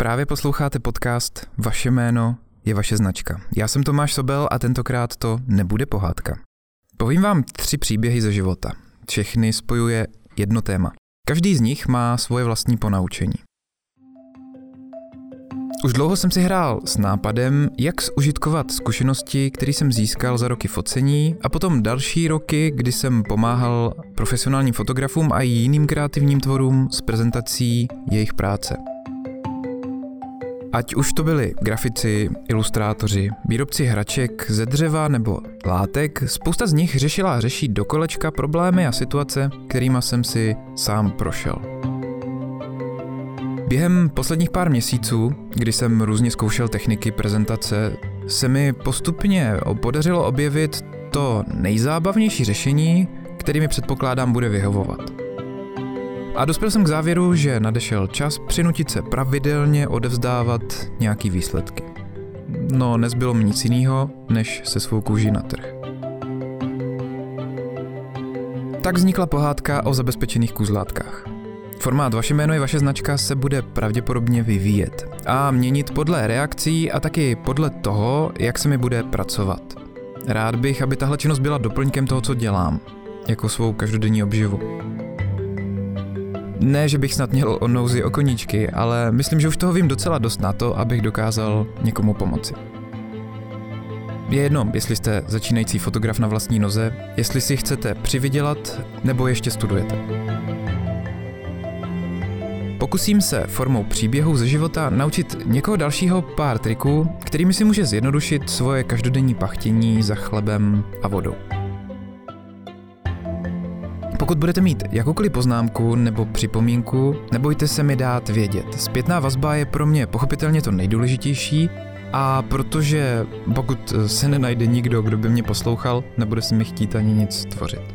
Právě posloucháte podcast Vaše jméno je vaše značka. Já jsem Tomáš Sobel a tentokrát to nebude pohádka. Povím vám tři příběhy ze života. Všechny spojuje jedno téma. Každý z nich má svoje vlastní ponaučení. Už dlouho jsem si hrál s nápadem, jak zužitkovat zkušenosti, které jsem získal za roky focení a potom další roky, kdy jsem pomáhal profesionálním fotografům a jiným kreativním tvorům s prezentací jejich práce. Ať už to byli grafici, ilustrátoři, výrobci hraček ze dřeva nebo látek, spousta z nich řešila a řeší do kolečka problémy a situace, kterýma jsem si sám prošel. Během posledních pár měsíců, kdy jsem různě zkoušel techniky prezentace, se mi postupně podařilo objevit to nejzábavnější řešení, který mi předpokládám bude vyhovovat. A dospěl jsem k závěru, že nadešel čas přinutit se pravidelně odevzdávat nějaký výsledky. No, nezbylo mi nic jiného, než se svou kůží na trh. Tak vznikla pohádka o zabezpečených kůzlátkách. Formát Vaše jméno je vaše značka se bude pravděpodobně vyvíjet a měnit podle reakcí a taky podle toho, jak se mi bude pracovat. Rád bych, aby tahle činnost byla doplňkem toho, co dělám, jako svou každodenní obživu. Ne, že bych snad měl o nouzi o koníčky, ale myslím, že už toho vím docela dost na to, abych dokázal někomu pomoci. Je jedno, jestli jste začínající fotograf na vlastní noze, jestli si chcete přivydělat, nebo ještě studujete. Pokusím se formou příběhu ze života naučit někoho dalšího pár triků, kterými si může zjednodušit svoje každodenní pachtění za chlebem a vodou. Pokud budete mít jakoukoliv poznámku nebo připomínku, nebojte se mi dát vědět. Zpětná vazba je pro mě pochopitelně to nejdůležitější a protože pokud se nenajde nikdo, kdo by mě poslouchal, nebude si mi chtít ani nic tvořit.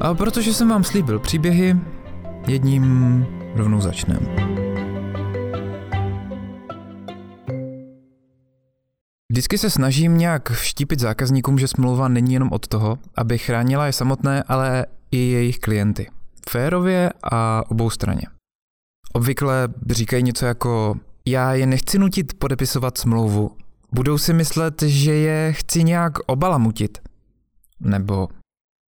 A protože jsem vám slíbil příběhy, jedním rovnou začneme. Vždycky se snažím nějak vštípit zákazníkům, že smlouva není jenom od toho, aby chránila je samotné, ale i jejich klienty. Férově a obou straně. Obvykle říkají něco jako já je nechci nutit podepisovat smlouvu. Budou si myslet, že je chci nějak obalamutit. Nebo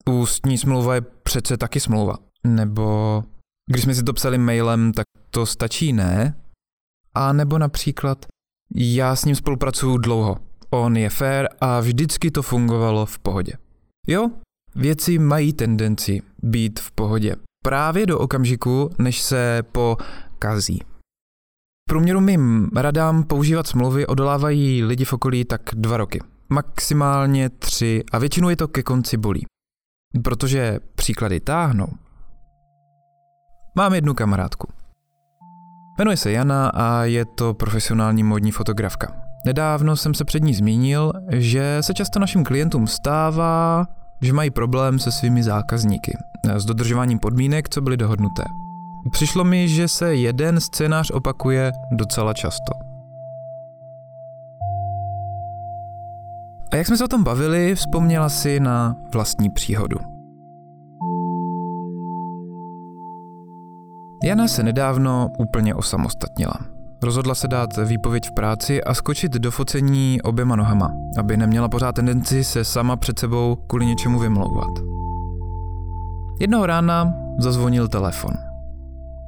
ústní smlouva je přece taky smlouva. Nebo když jsme si to psali mailem, tak to stačí, ne? A nebo například já s ním spolupracuju dlouho. On je fair a vždycky to fungovalo v pohodě. Jo, věci mají tendenci být v pohodě. Právě do okamžiku, než se po kazí. V průměru mým radám používat smlouvy odolávají lidi v okolí tak dva roky. Maximálně tři a většinou je to ke konci bolí. Protože příklady táhnou. Mám jednu kamarádku. Jmenuje se Jana a je to profesionální modní fotografka. Nedávno jsem se před ní zmínil, že se často našim klientům stává, že mají problém se svými zákazníky, s dodržováním podmínek, co byly dohodnuté. Přišlo mi, že se jeden scénář opakuje docela často. A jak jsme se o tom bavili, vzpomněla si na vlastní příhodu. Jana se nedávno úplně osamostatnila. Rozhodla se dát výpověď v práci a skočit do focení oběma nohama, aby neměla pořád tendenci se sama před sebou kvůli něčemu vymlouvat. Jednoho rána zazvonil telefon.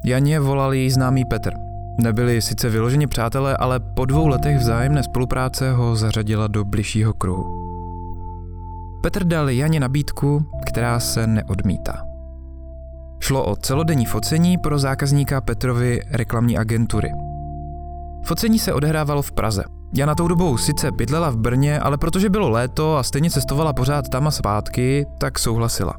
Janě volal její známý Petr. Nebyli sice vyloženě přátelé, ale po dvou letech vzájemné spolupráce ho zařadila do bližšího kruhu. Petr dal Janě nabídku, která se neodmítá. Šlo o celodenní focení pro zákazníka Petrovy reklamní agentury. Focení se odehrávalo v Praze. Jana tou dobou sice bydlela v Brně, ale protože bylo léto a stejně cestovala pořád tam a zpátky, tak souhlasila.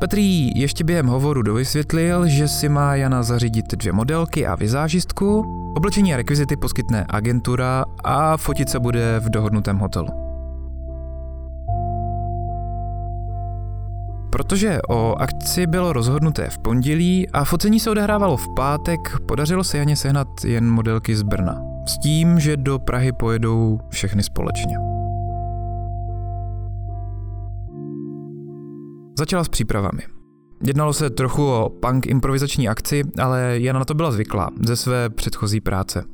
Petr jí ještě během hovoru dovysvětlil, že si má Jana zařídit dvě modelky a vizážistku, oblečení a rekvizity poskytne agentura a fotit se bude v dohodnutém hotelu. Protože o akci bylo rozhodnuté v pondělí a focení se odehrávalo v pátek, podařilo se Janě sehnat jen modelky z Brna. S tím, že do Prahy pojedou všechny společně. Začala s přípravami. Jednalo se trochu o punk improvizační akci, ale Jana na to byla zvyklá ze své předchozí práce.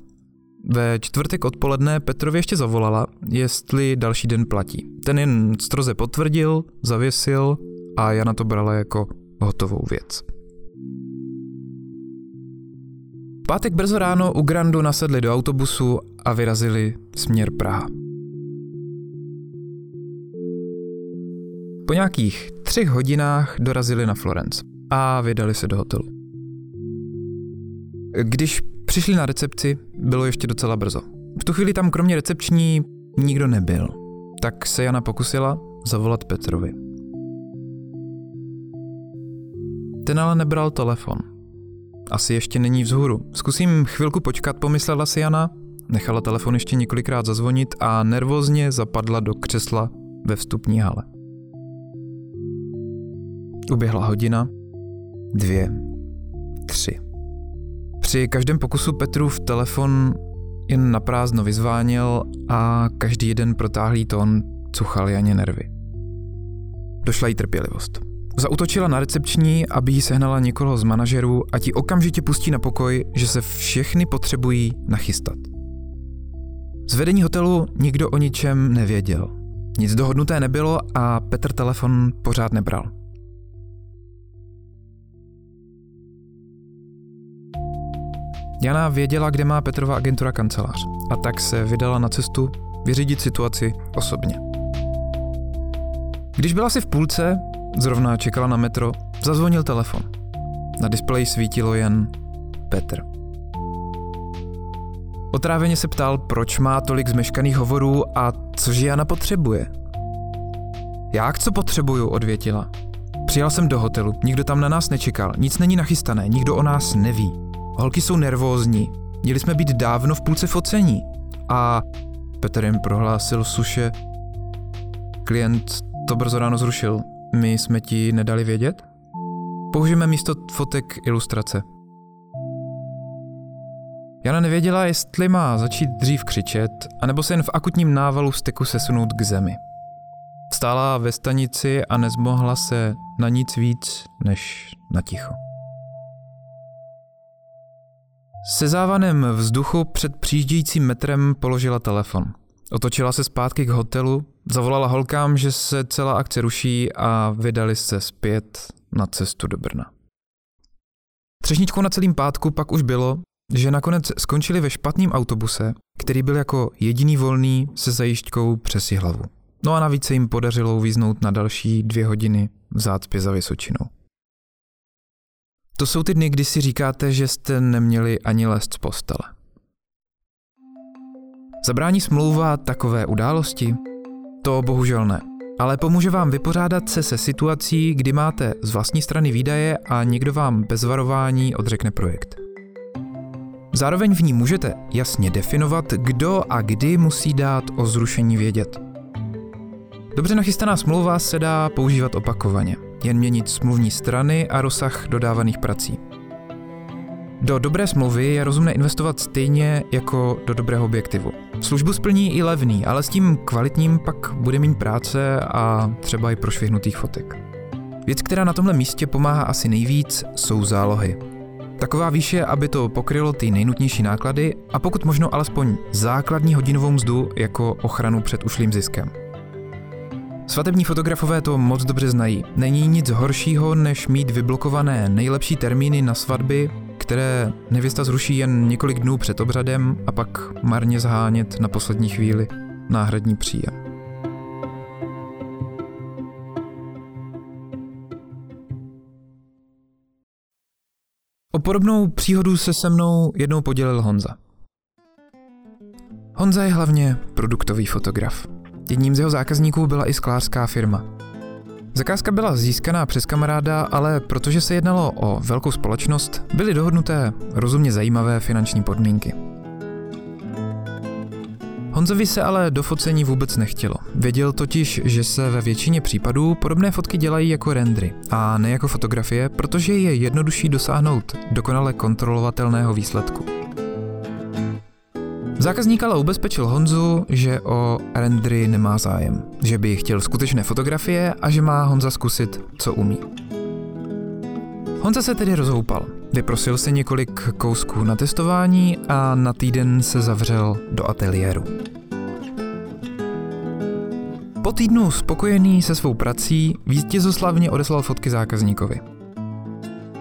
Ve čtvrtek odpoledne Petrovi ještě zavolala, jestli další den platí. Ten jen stroze potvrdil, zavěsil a Jana to brala jako hotovou věc. pátek brzo ráno u Grandu nasedli do autobusu a vyrazili směr Praha. Po nějakých třech hodinách dorazili na Florence a vydali se do hotelu. Když přišli na recepci, bylo ještě docela brzo. V tu chvíli tam kromě recepční nikdo nebyl, tak se Jana pokusila zavolat Petrovi. Ten ale nebral telefon. Asi ještě není vzhůru. Zkusím chvilku počkat, pomyslela si Jana, nechala telefon ještě několikrát zazvonit a nervózně zapadla do křesla ve vstupní hale. Uběhla hodina, dvě, tři. Při každém pokusu Petrův telefon jen na prázdno vyzváněl a každý jeden protáhlý tón cuchal Janě nervy. Došla jí trpělivost. Zautočila na recepční, aby jí sehnala někoho z manažerů a ti okamžitě pustí na pokoj, že se všechny potřebují nachystat. Z vedení hotelu nikdo o ničem nevěděl. Nic dohodnuté nebylo a Petr telefon pořád nebral. Jana věděla, kde má Petrova agentura kancelář a tak se vydala na cestu vyřídit situaci osobně. Když byla si v půlce, zrovna čekala na metro, zazvonil telefon. Na displeji svítilo jen Petr. Otráveně se ptal, proč má tolik zmeškaných hovorů a cože Jana potřebuje. Jak co potřebuju, odvětila. Přijel jsem do hotelu, nikdo tam na nás nečekal, nic není nachystané, nikdo o nás neví. Holky jsou nervózní. Měli jsme být dávno v půlce focení. A Petr jen prohlásil suše. Klient to brzo ráno zrušil. My jsme ti nedali vědět? Použijeme místo fotek ilustrace. Jana nevěděla, jestli má začít dřív křičet, anebo se jen v akutním návalu steku sesunout k zemi. Stála ve stanici a nezmohla se na nic víc než na ticho. Se závanem vzduchu před přijíždějícím metrem položila telefon. Otočila se zpátky k hotelu, zavolala holkám, že se celá akce ruší a vydali se zpět na cestu do Brna. Třešničkou na celým pátku pak už bylo, že nakonec skončili ve špatném autobuse, který byl jako jediný volný se zajišťkou přes hlavu. No a navíc se jim podařilo uvíznout na další dvě hodiny v zácpě za Vysočinou. To jsou ty dny, kdy si říkáte, že jste neměli ani lézt z postele. Zabrání smlouva takové události? To bohužel ne. Ale pomůže vám vypořádat se se situací, kdy máte z vlastní strany výdaje a někdo vám bez varování odřekne projekt. Zároveň v ní můžete jasně definovat, kdo a kdy musí dát o zrušení vědět. Dobře nachystaná smlouva se dá používat opakovaně jen měnit smluvní strany a rozsah dodávaných prací. Do dobré smlouvy je rozumné investovat stejně jako do dobrého objektivu. Službu splní i levný, ale s tím kvalitním pak bude mít práce a třeba i prošvihnutých fotek. Věc, která na tomhle místě pomáhá asi nejvíc, jsou zálohy. Taková výše, aby to pokrylo ty nejnutnější náklady a pokud možno alespoň základní hodinovou mzdu jako ochranu před ušlým ziskem. Svatební fotografové to moc dobře znají. Není nic horšího, než mít vyblokované nejlepší termíny na svatby, které nevěsta zruší jen několik dnů před obřadem a pak marně zhánět na poslední chvíli náhradní příjem. O podobnou příhodu se se mnou jednou podělil Honza. Honza je hlavně produktový fotograf. Jedním z jeho zákazníků byla i sklářská firma. Zakázka byla získaná přes kamaráda, ale protože se jednalo o velkou společnost, byly dohodnuté rozumně zajímavé finanční podmínky. Honzovi se ale do focení vůbec nechtělo. Věděl totiž, že se ve většině případů podobné fotky dělají jako rendry a ne jako fotografie, protože je jednodušší dosáhnout dokonale kontrolovatelného výsledku. Zákazník ale ubezpečil Honzu, že o rendry nemá zájem, že by chtěl skutečné fotografie a že má Honza zkusit, co umí. Honza se tedy rozhoupal. Vyprosil si několik kousků na testování a na týden se zavřel do ateliéru. Po týdnu spokojený se svou prací vítězoslavně odeslal fotky zákazníkovi.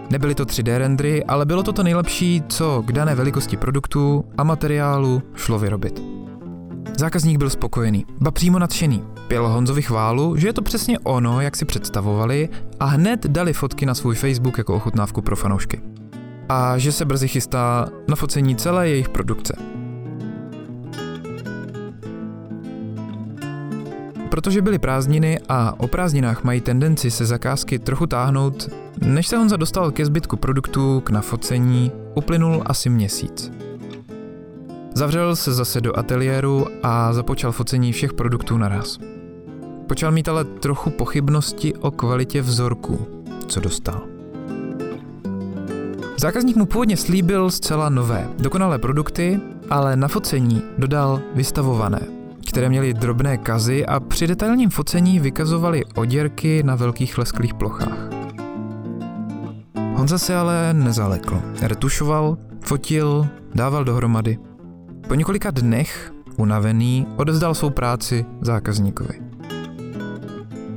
Nebyly to 3D rendry, ale bylo to to nejlepší, co k dané velikosti produktu a materiálu šlo vyrobit. Zákazník byl spokojený, ba přímo nadšený. Pěl Honzovi chválu, že je to přesně ono, jak si představovali a hned dali fotky na svůj Facebook jako ochutnávku pro fanoušky. A že se brzy chystá na focení celé jejich produkce. Protože byly prázdniny a o prázdninách mají tendenci se zakázky trochu táhnout, než se Honza dostal ke zbytku produktů k nafocení, uplynul asi měsíc. Zavřel se zase do ateliéru a započal focení všech produktů naraz. Počal mít ale trochu pochybnosti o kvalitě vzorku, co dostal. Zákazník mu původně slíbil zcela nové, dokonalé produkty, ale na focení dodal vystavované, které měly drobné kazy a při detailním focení vykazovaly oděrky na velkých lesklých plochách. Honza se ale nezalekl. Retušoval, fotil, dával dohromady. Po několika dnech, unavený, odevzdal svou práci zákazníkovi.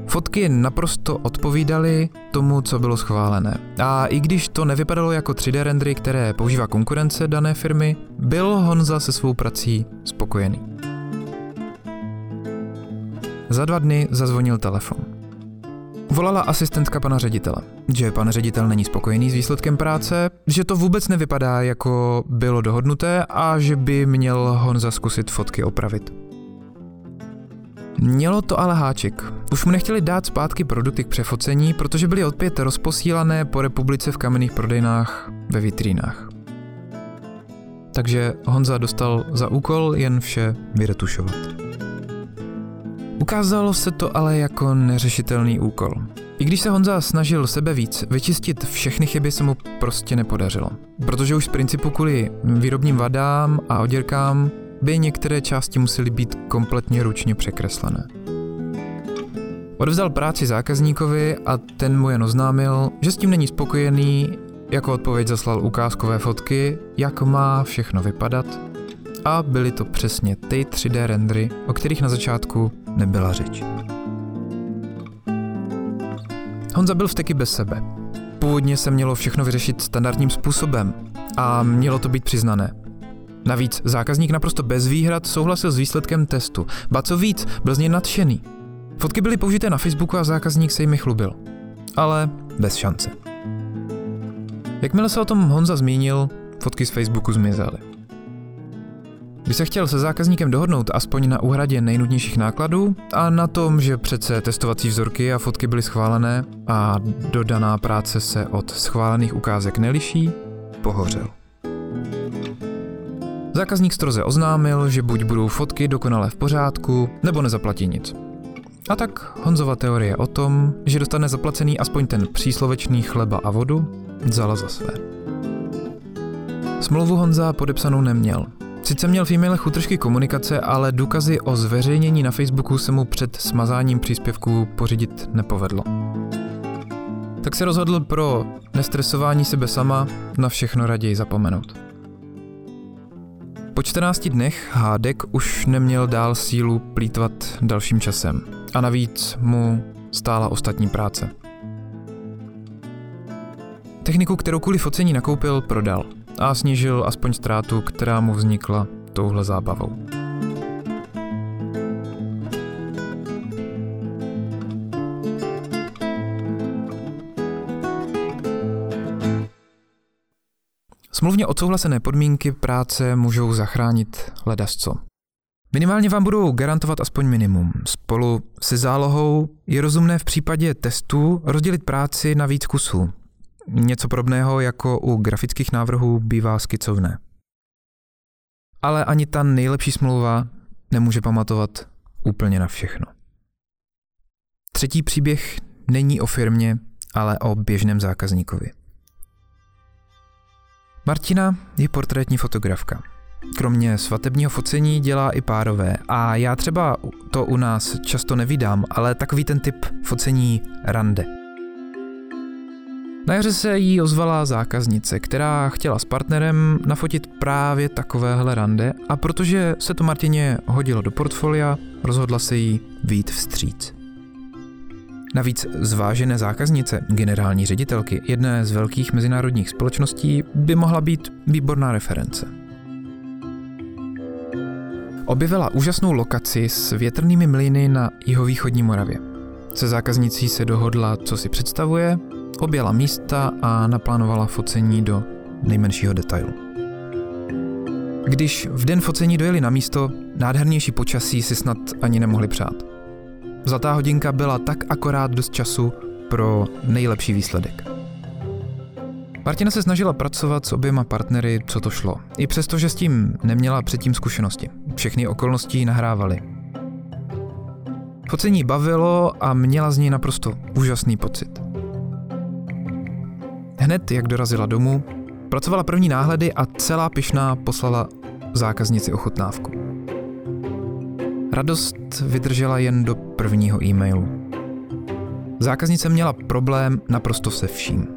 Fotky naprosto odpovídaly tomu, co bylo schválené. A i když to nevypadalo jako 3D rendery, které používá konkurence dané firmy, byl Honza se svou prací spokojený. Za dva dny zazvonil telefon. Volala asistentka pana ředitele, že pan ředitel není spokojený s výsledkem práce, že to vůbec nevypadá jako bylo dohodnuté a že by měl Honza zkusit fotky opravit. Mělo to ale háček. Už mu nechtěli dát zpátky produkty k přefocení, protože byly opět rozposílané po republice v kamenných prodejnách ve vitrínách. Takže Honza dostal za úkol jen vše vyretušovat. Ukázalo se to ale jako neřešitelný úkol. I když se Honza snažil sebe víc, vyčistit všechny chyby se mu prostě nepodařilo. Protože už z principu kvůli výrobním vadám a oděrkám by některé části musely být kompletně ručně překreslené. Odevzdal práci zákazníkovi a ten mu jen oznámil, že s tím není spokojený, jako odpověď zaslal ukázkové fotky, jak má všechno vypadat a byly to přesně ty 3D rendery, o kterých na začátku nebyla řeč. Honza byl vteky bez sebe. Původně se mělo všechno vyřešit standardním způsobem a mělo to být přiznané. Navíc zákazník naprosto bez výhrad souhlasil s výsledkem testu. Ba co víc, byl z něj nadšený. Fotky byly použité na Facebooku a zákazník se jimi chlubil. Ale bez šance. Jakmile se o tom Honza zmínil, fotky z Facebooku zmizely. Když se chtěl se zákazníkem dohodnout aspoň na úhradě nejnutnějších nákladů a na tom, že přece testovací vzorky a fotky byly schválené a dodaná práce se od schválených ukázek neliší, pohořel. Zákazník stroze oznámil, že buď budou fotky dokonale v pořádku, nebo nezaplatí nic. A tak Honzova teorie o tom, že dostane zaplacený aspoň ten příslovečný chleba a vodu, vzala za své. Smlouvu Honza podepsanou neměl, Sice měl v e-mailech útržky komunikace, ale důkazy o zveřejnění na Facebooku se mu před smazáním příspěvků pořídit nepovedlo. Tak se rozhodl pro nestresování sebe sama na všechno raději zapomenout. Po 14 dnech Hádek už neměl dál sílu plítvat dalším časem a navíc mu stála ostatní práce. Techniku, kterou kvůli focení nakoupil, prodal – a snížil aspoň ztrátu, která mu vznikla touhle zábavou. Smluvně odsouhlasené podmínky práce můžou zachránit ledasco. Minimálně vám budou garantovat aspoň minimum. Spolu se zálohou je rozumné v případě testů rozdělit práci na víc kusů, Něco podobného jako u grafických návrhů bývá skicovné. Ale ani ta nejlepší smlouva nemůže pamatovat úplně na všechno. Třetí příběh není o firmě, ale o běžném zákazníkovi. Martina je portrétní fotografka. Kromě svatebního focení dělá i párové a já třeba to u nás často nevídám, ale takový ten typ focení rande – Na jaře se jí ozvala zákaznice, která chtěla s partnerem nafotit právě takovéhle rande a protože se to Martině hodilo do portfolia, rozhodla se jí výjít vstříc. Navíc zvážené zákaznice, generální ředitelky jedné z velkých mezinárodních společností, by mohla být výborná reference. Objevila úžasnou lokaci s větrnými mlyny na jihovýchodní Moravě. Se zákaznicí se dohodla, co si představuje, objela místa a naplánovala focení do nejmenšího detailu. Když v den focení dojeli na místo, nádhernější počasí si snad ani nemohli přát. Zlatá hodinka byla tak akorát dost času pro nejlepší výsledek. Martina se snažila pracovat s oběma partnery, co to šlo. I přesto, že s tím neměla předtím zkušenosti. Všechny okolnosti nahrávaly. Focení bavilo a měla z něj naprosto úžasný pocit. Hned, jak dorazila domů, pracovala první náhledy a celá pyšná poslala zákaznici ochutnávku. Radost vydržela jen do prvního e-mailu. Zákaznice měla problém naprosto se vším.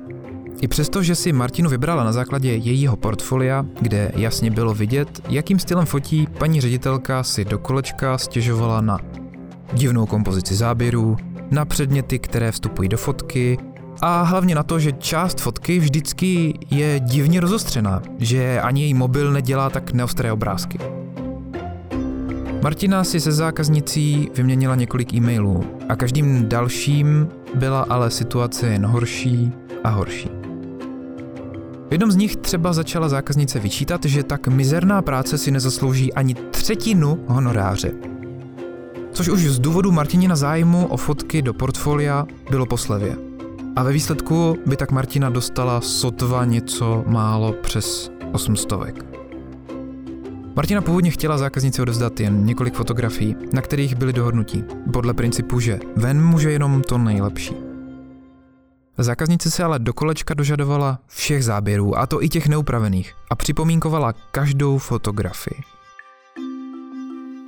I přesto, že si Martinu vybrala na základě jejího portfolia, kde jasně bylo vidět, jakým stylem fotí, paní ředitelka si do kolečka stěžovala na divnou kompozici záběrů, na předměty, které vstupují do fotky a hlavně na to, že část fotky vždycky je divně rozostřená, že ani její mobil nedělá tak neostré obrázky. Martina si se zákaznicí vyměnila několik e-mailů a každým dalším byla ale situace jen horší a horší. V jednom z nich třeba začala zákaznice vyčítat, že tak mizerná práce si nezaslouží ani třetinu honoráře. Což už z důvodu Martinina zájmu o fotky do portfolia bylo po slevě. A ve výsledku by tak Martina dostala sotva něco málo přes 800. Martina původně chtěla zákaznici odezdat jen několik fotografií, na kterých byly dohodnutí, podle principu, že ven může jenom to nejlepší. Zákaznice se ale do kolečka dožadovala všech záběrů, a to i těch neupravených, a připomínkovala každou fotografii.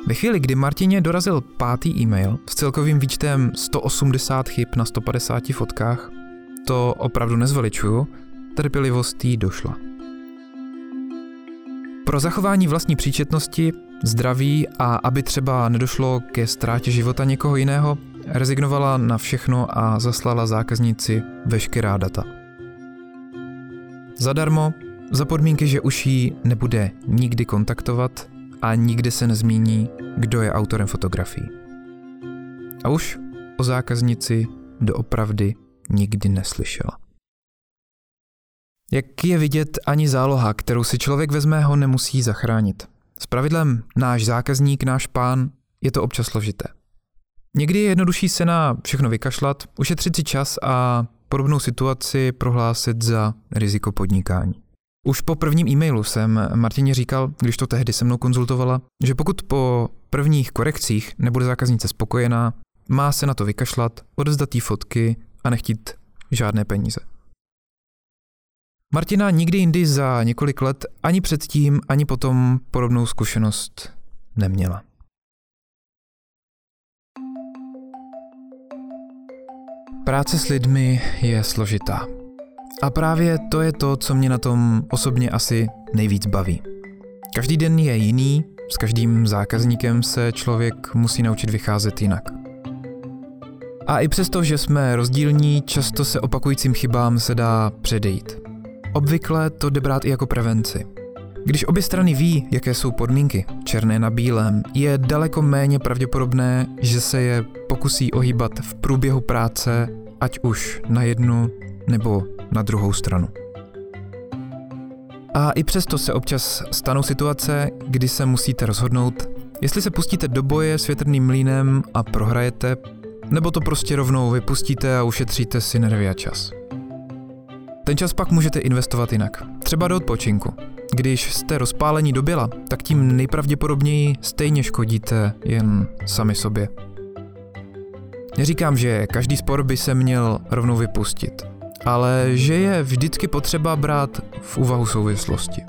Ve chvíli, kdy Martině dorazil pátý e-mail s celkovým výčtem 180 chyb na 150 fotkách, to opravdu nezveličuju, trpělivost jí došla. Pro zachování vlastní příčetnosti, zdraví a aby třeba nedošlo ke ztrátě života někoho jiného, rezignovala na všechno a zaslala zákazníci veškerá data. Zadarmo, za podmínky, že už jí nebude nikdy kontaktovat a nikdy se nezmíní, kdo je autorem fotografií. A už o zákaznici doopravdy nikdy neslyšela. Jak je vidět, ani záloha, kterou si člověk vezme, ho nemusí zachránit. S pravidlem náš zákazník, náš pán, je to občas složité. Někdy je jednodušší se na všechno vykašlat, ušetřit si čas a podobnou situaci prohlásit za riziko podnikání. Už po prvním e-mailu jsem Martině říkal, když to tehdy se mnou konzultovala, že pokud po prvních korekcích nebude zákaznice spokojená, má se na to vykašlat, odevzdat jí fotky a nechtít žádné peníze. Martina nikdy jindy za několik let ani předtím, ani potom podobnou zkušenost neměla. Práce s lidmi je složitá. A právě to je to, co mě na tom osobně asi nejvíc baví. Každý den je jiný, s každým zákazníkem se člověk musí naučit vycházet jinak. A i přesto, že jsme rozdílní, často se opakujícím chybám se dá předejít. Obvykle to jde brát i jako prevenci. Když obě strany ví, jaké jsou podmínky, černé na bílém, je daleko méně pravděpodobné, že se je pokusí ohýbat v průběhu práce, ať už na jednu nebo na druhou stranu. A i přesto se občas stanou situace, kdy se musíte rozhodnout, jestli se pustíte do boje s větrným mlínem a prohrajete, nebo to prostě rovnou vypustíte a ušetříte si nervy a čas. Ten čas pak můžete investovat jinak, třeba do odpočinku. Když jste rozpálení do běla, tak tím nejpravděpodobněji stejně škodíte jen sami sobě. Neříkám, že každý spor by se měl rovnou vypustit, ale že je vždycky potřeba brát v úvahu souvislosti.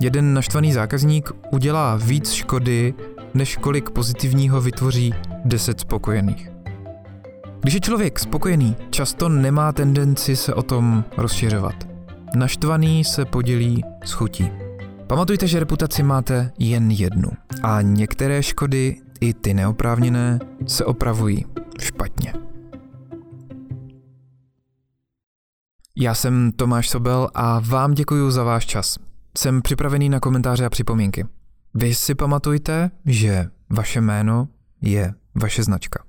Jeden naštvaný zákazník udělá víc škody, než kolik pozitivního vytvoří 10 spokojených. Když je člověk spokojený, často nemá tendenci se o tom rozšiřovat. Naštvaný se podělí s chutí. Pamatujte, že reputaci máte jen jednu a některé škody, i ty neoprávněné, se opravují špatně. Já jsem Tomáš Sobel a vám děkuji za váš čas. Jsem připravený na komentáře a připomínky. Vy si pamatujte, že vaše jméno je vaše značka.